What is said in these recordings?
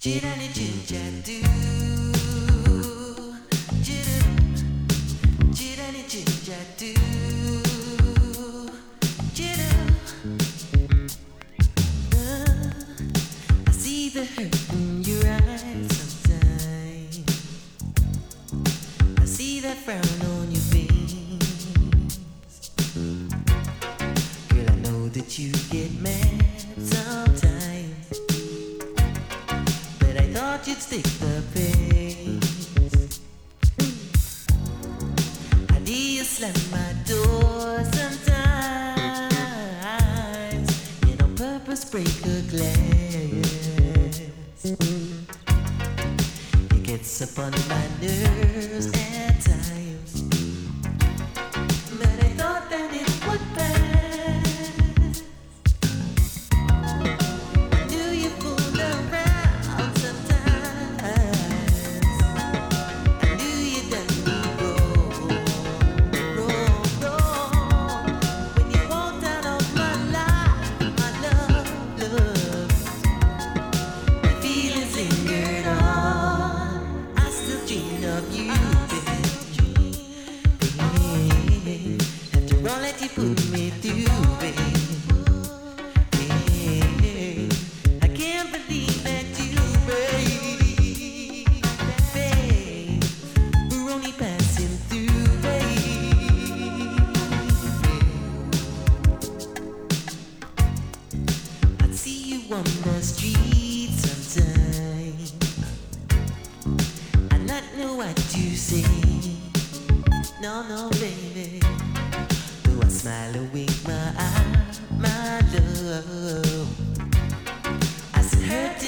Jirani jinja I see the hurt in your eyes sometimes. I see that frown. stick the pace. I need you slam my door sometimes. And on purpose break a glass. It gets upon my nerves.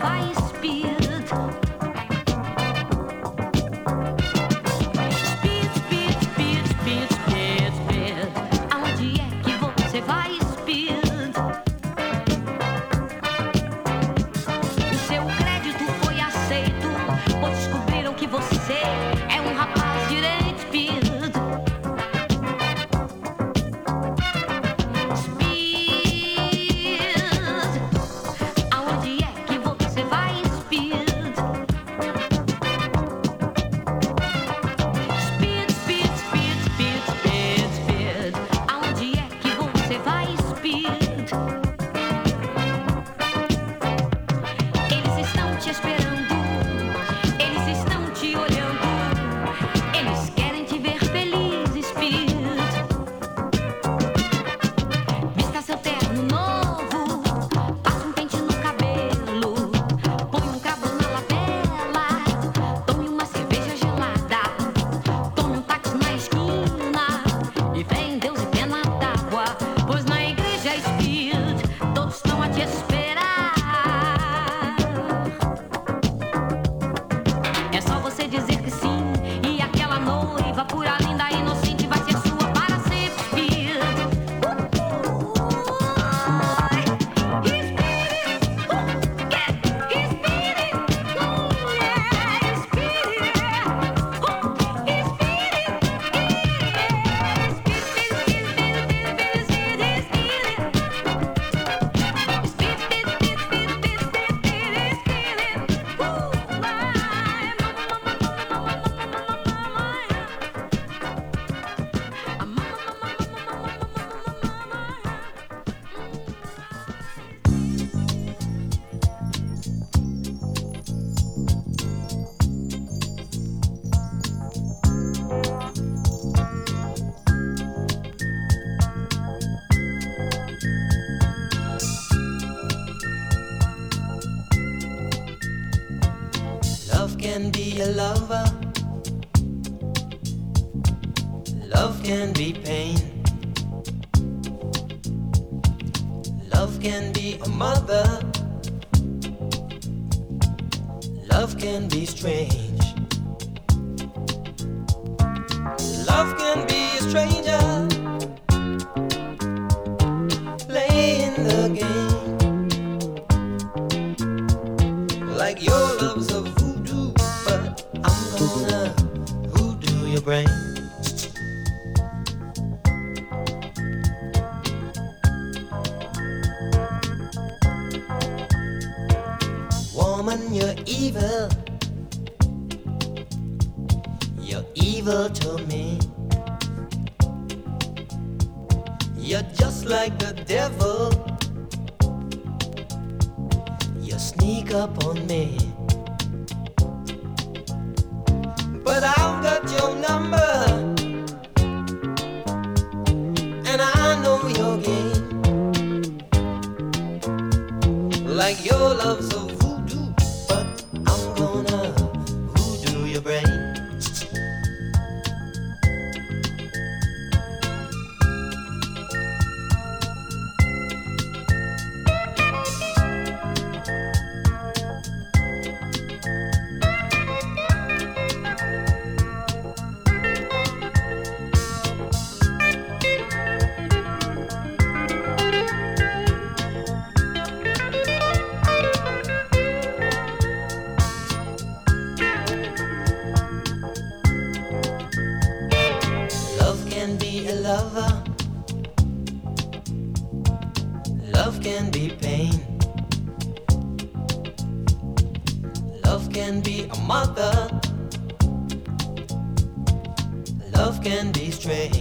advice. lover. Love can be pain. Love can be a mother. Love can be strange. Can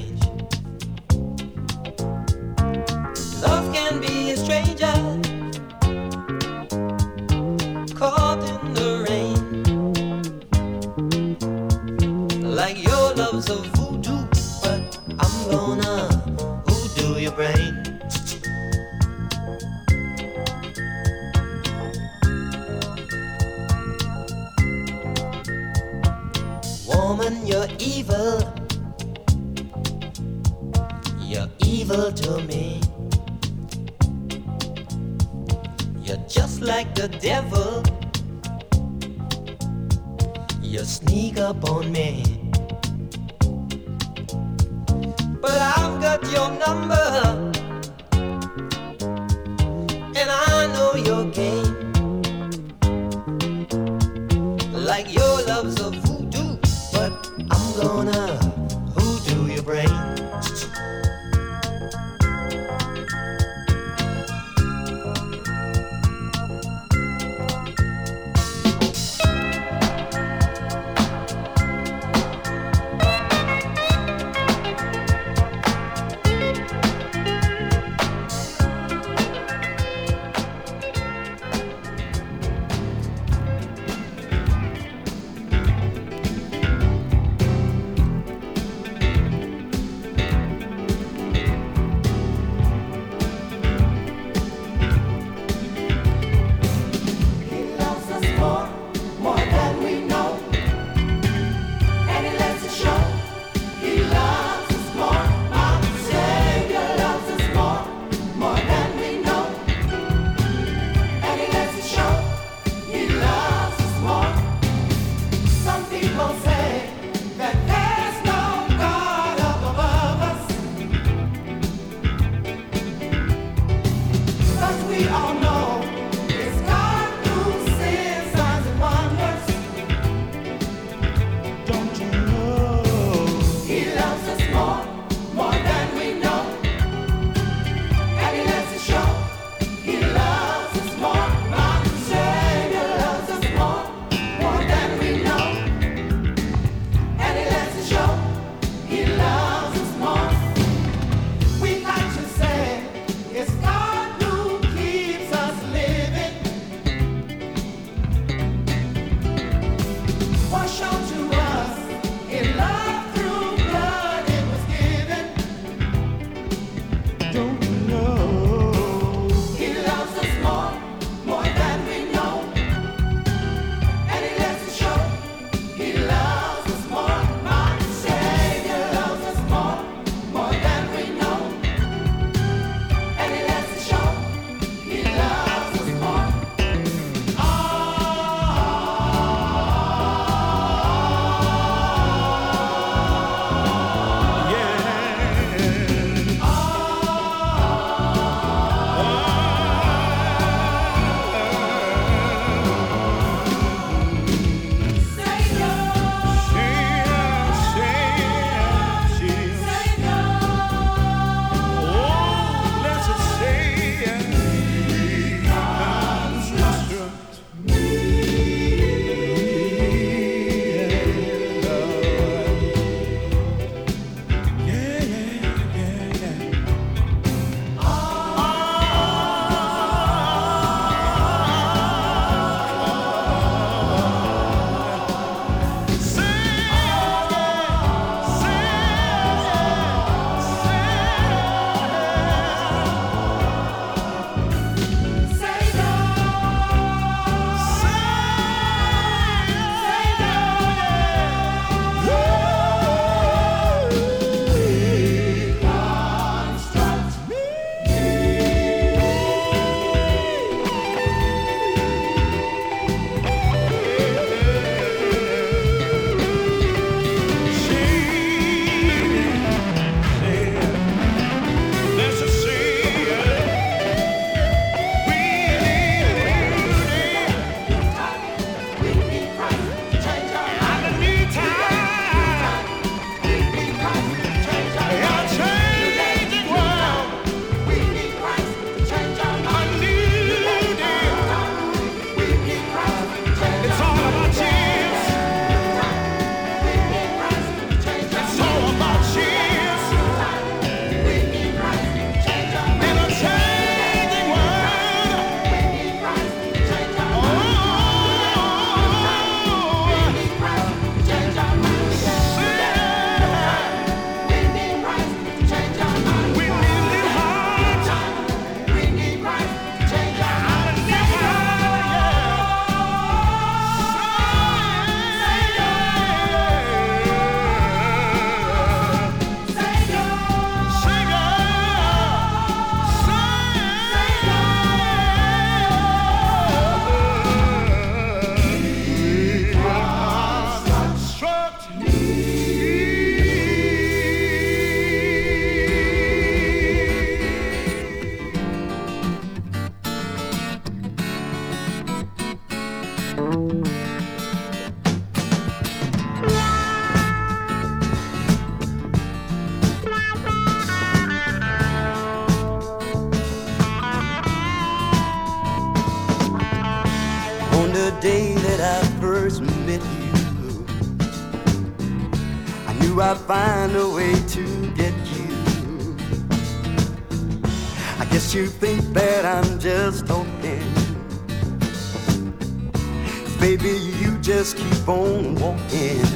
keep on walking.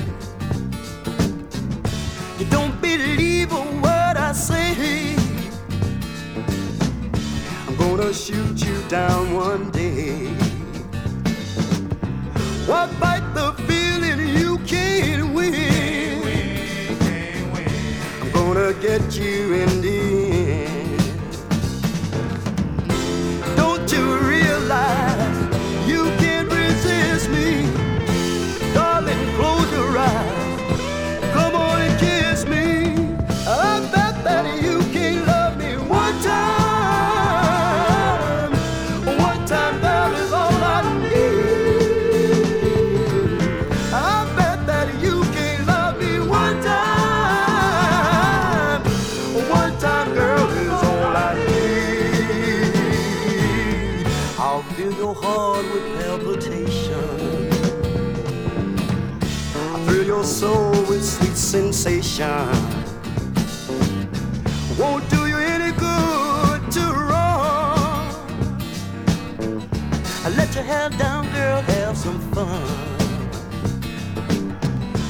let your hair down, girl, have some fun.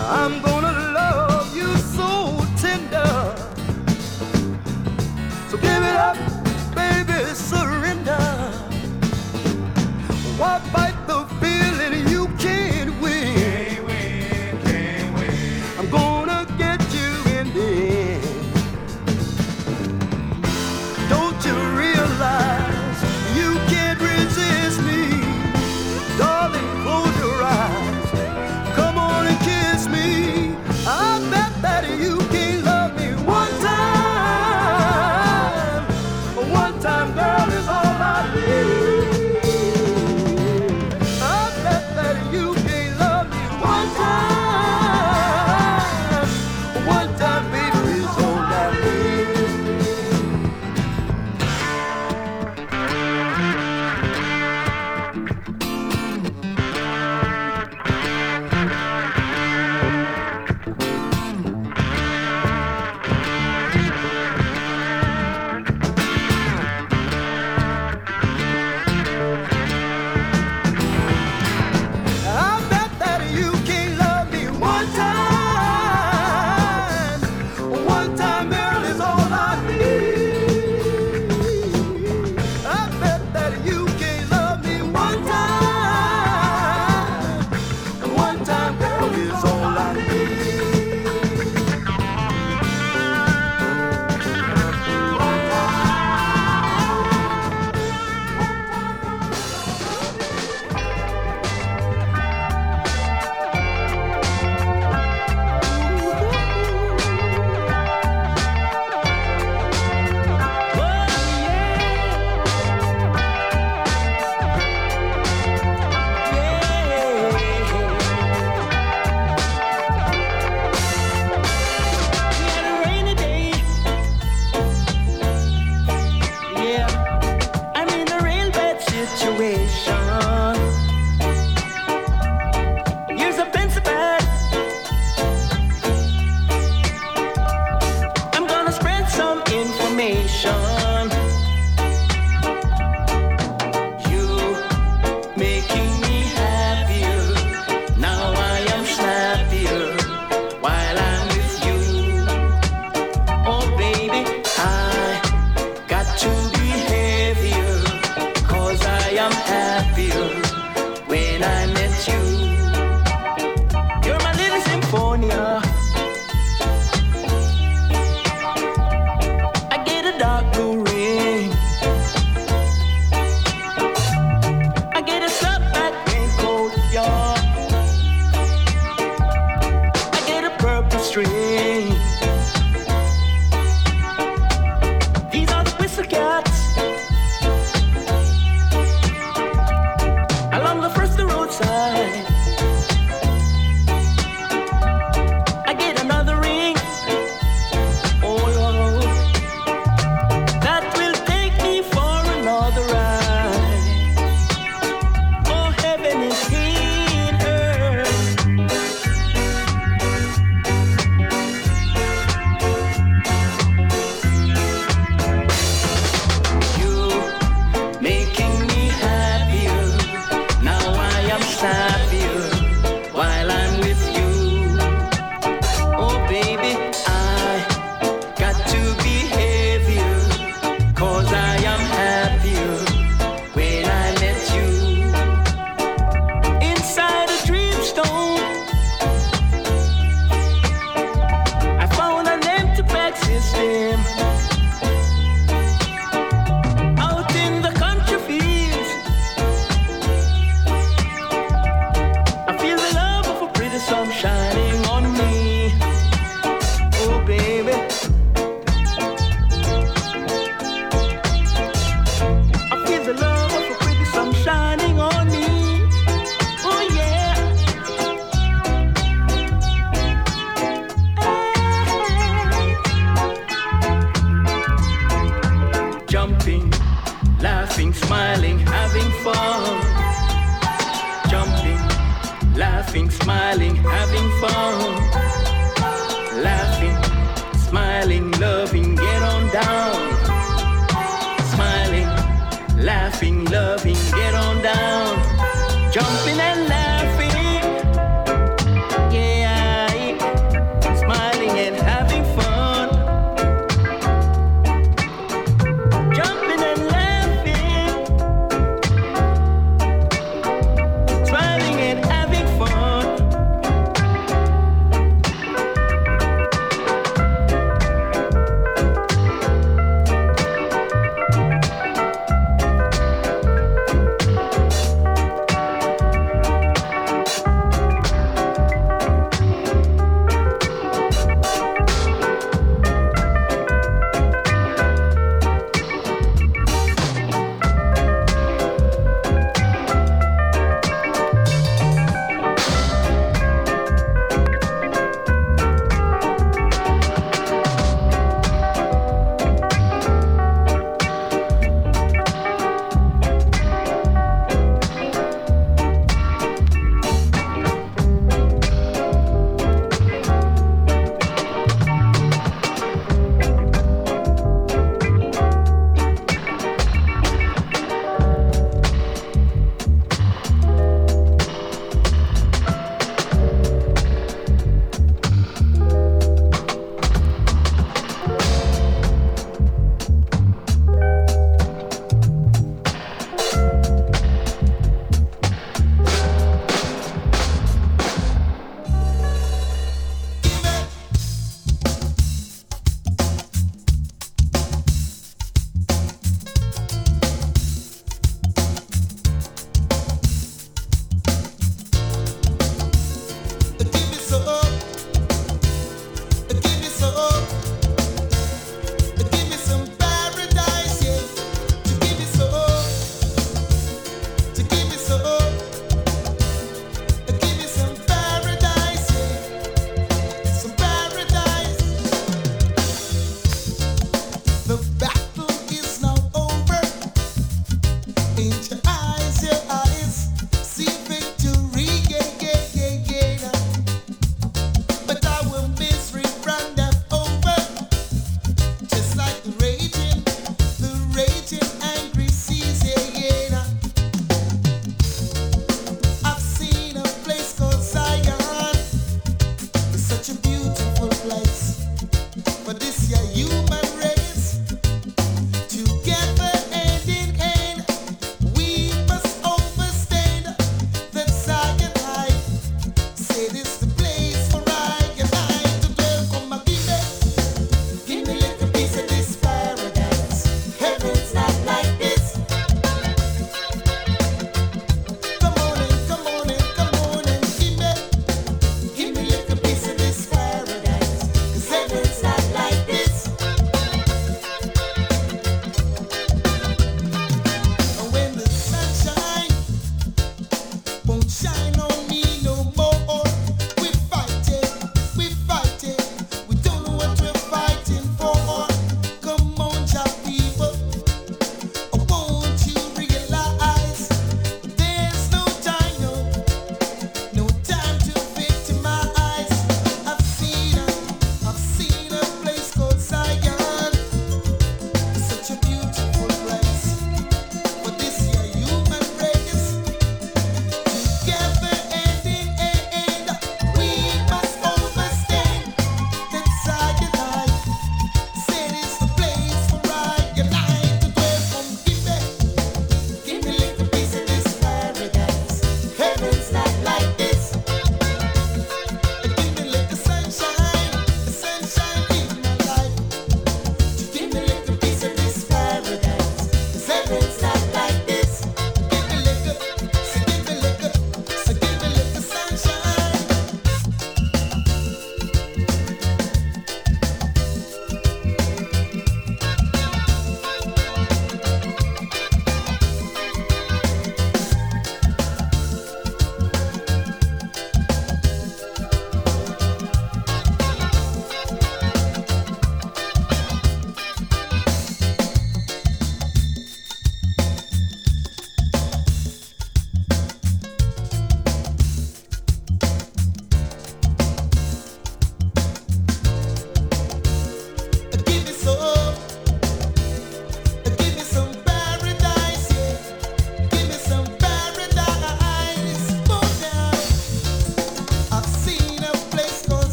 I'm gonna love you so tender. So give it up, baby, surrender. What by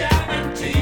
I'll be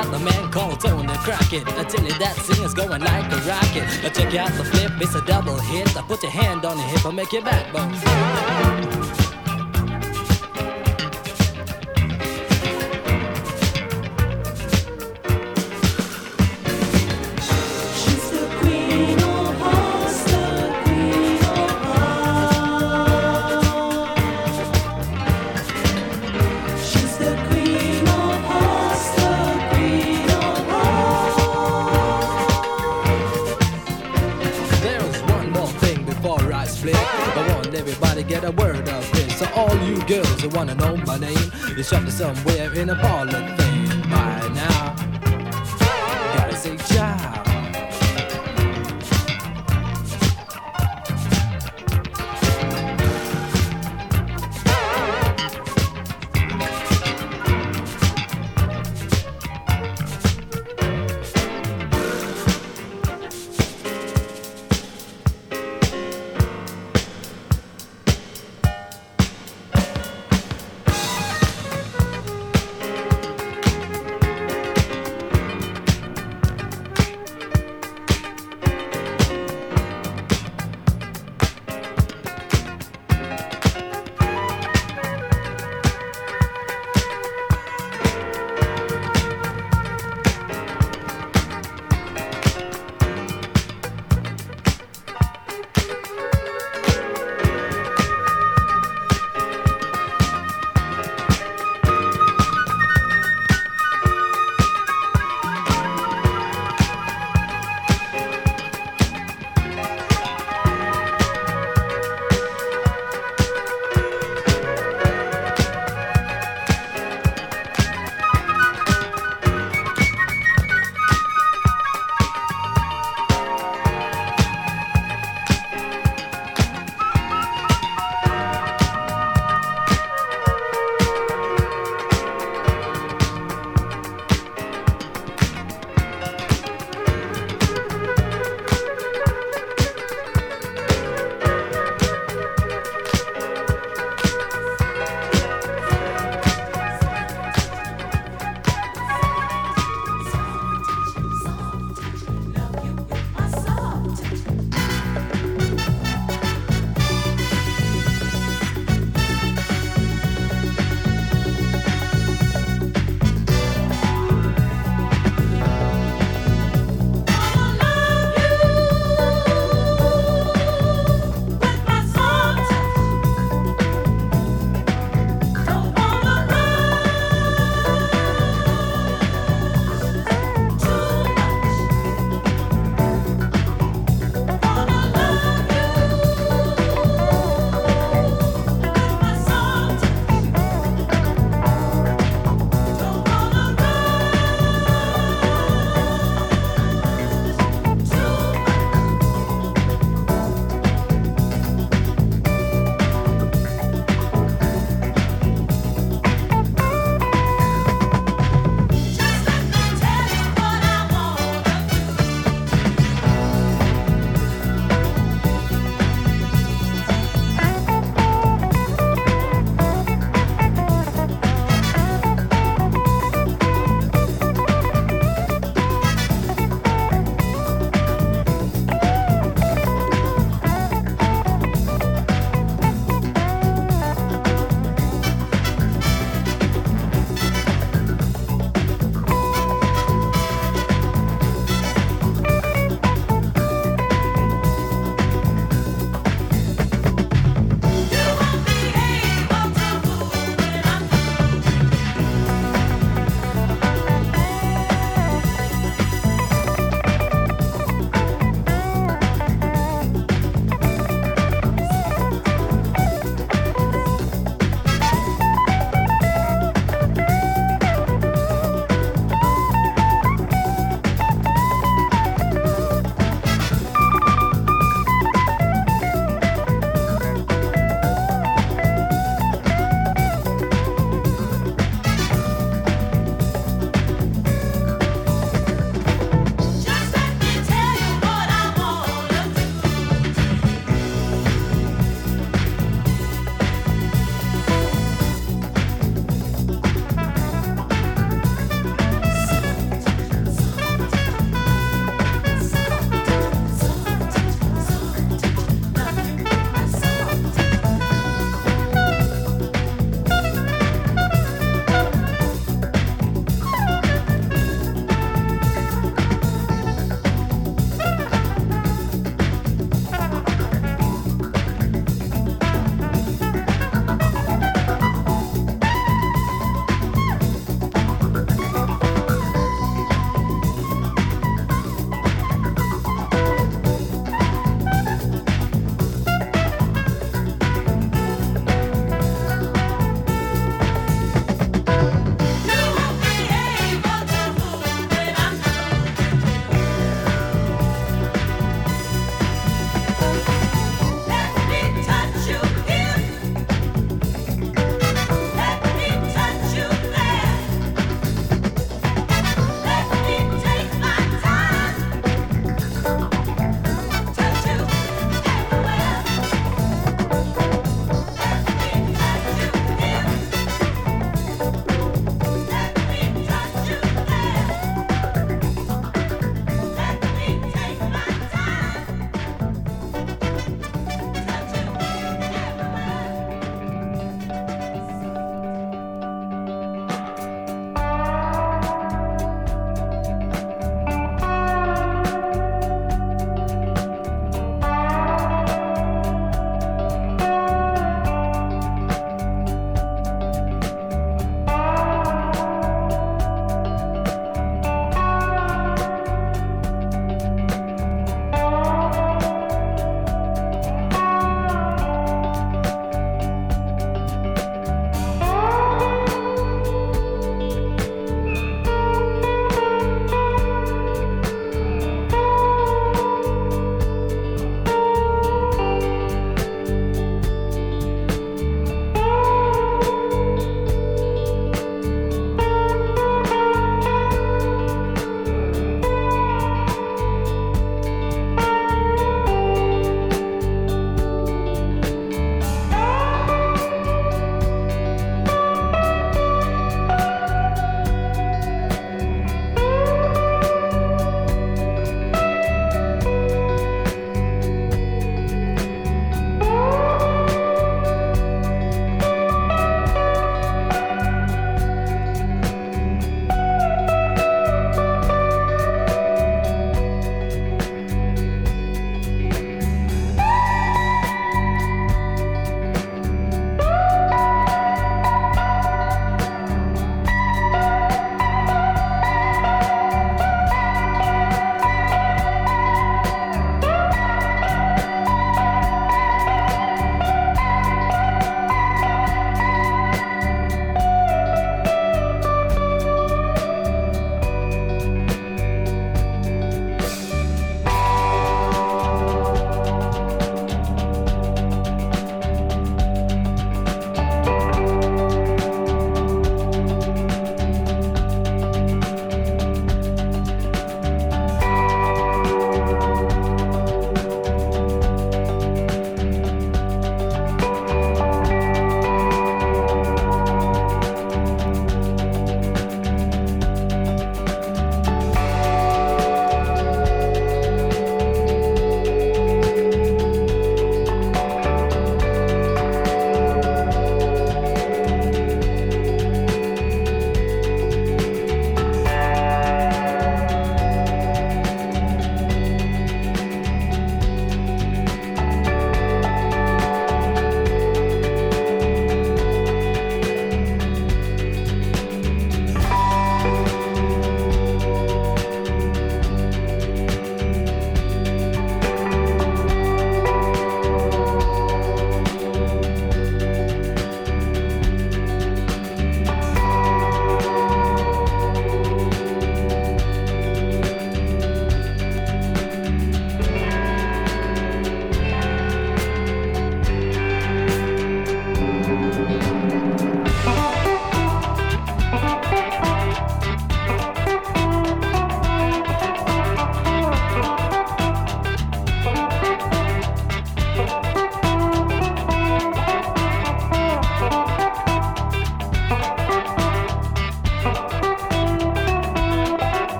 out the man called Tony Crockett. I tell you that singer's going like a rocket. I check out the flip, it's a double hit. I put your hand on the hip, I make your backbone. Shot to somewhere in a parlor.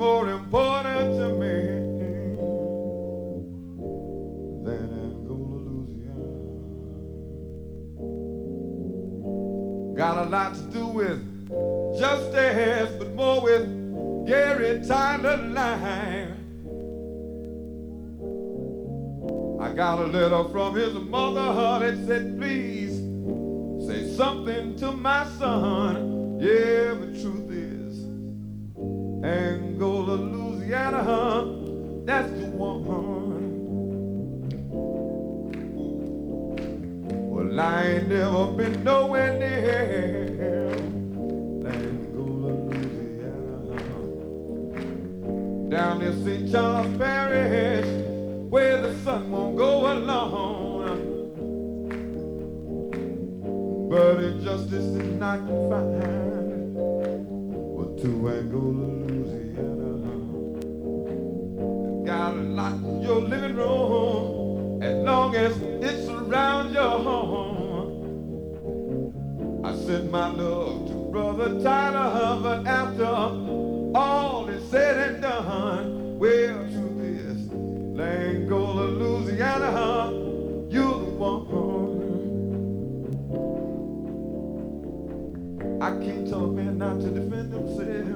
More important to me than Angola, Louisiana. Got a lot to do with justice, but more with Gary Tyler line. I got a letter from his mother that said, please say something to my son. Yeah, the truth is, Angola, That's the one. Well, I ain't never been nowhere near Down near St. Charles Parish, where the sun won't go alone. But injustice is not confined but to Angola, my love to Brother Tyler, but after all is said and done, well, truth is, Angola, Louisiana, you're the one. I can't tell a man not to defend himself.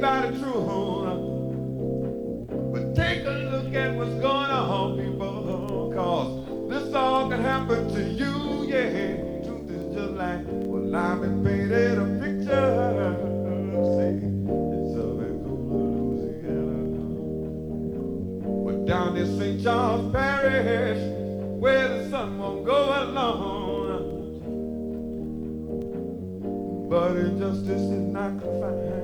By the truth. But take a look at what's going on, people, cause this all can happen to you, yeah. Truth is just like, well, I've been painted a picture. Down in St. Charles Parish, where the sun won't go alone. But injustice is not confined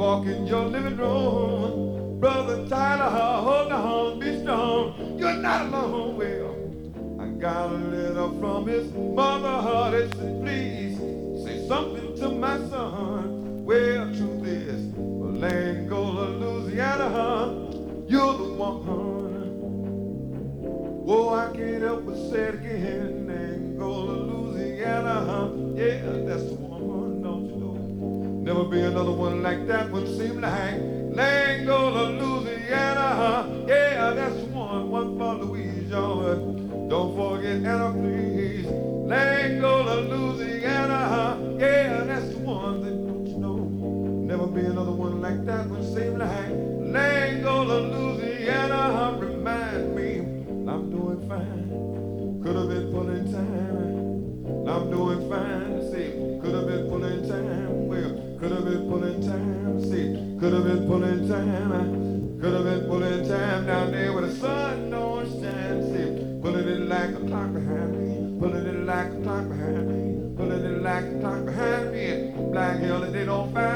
walk in your living room. Brother Tyler, hold on, be strong. You're not alone. Well, I got a letter from his mother that said, please say something to my son. Well, truth is, Angola, Louisiana, you're the one. Oh, I can't help but say it again. Angola, Louisiana, yeah, Never be another one like that would seem like Angola, Louisiana, hell that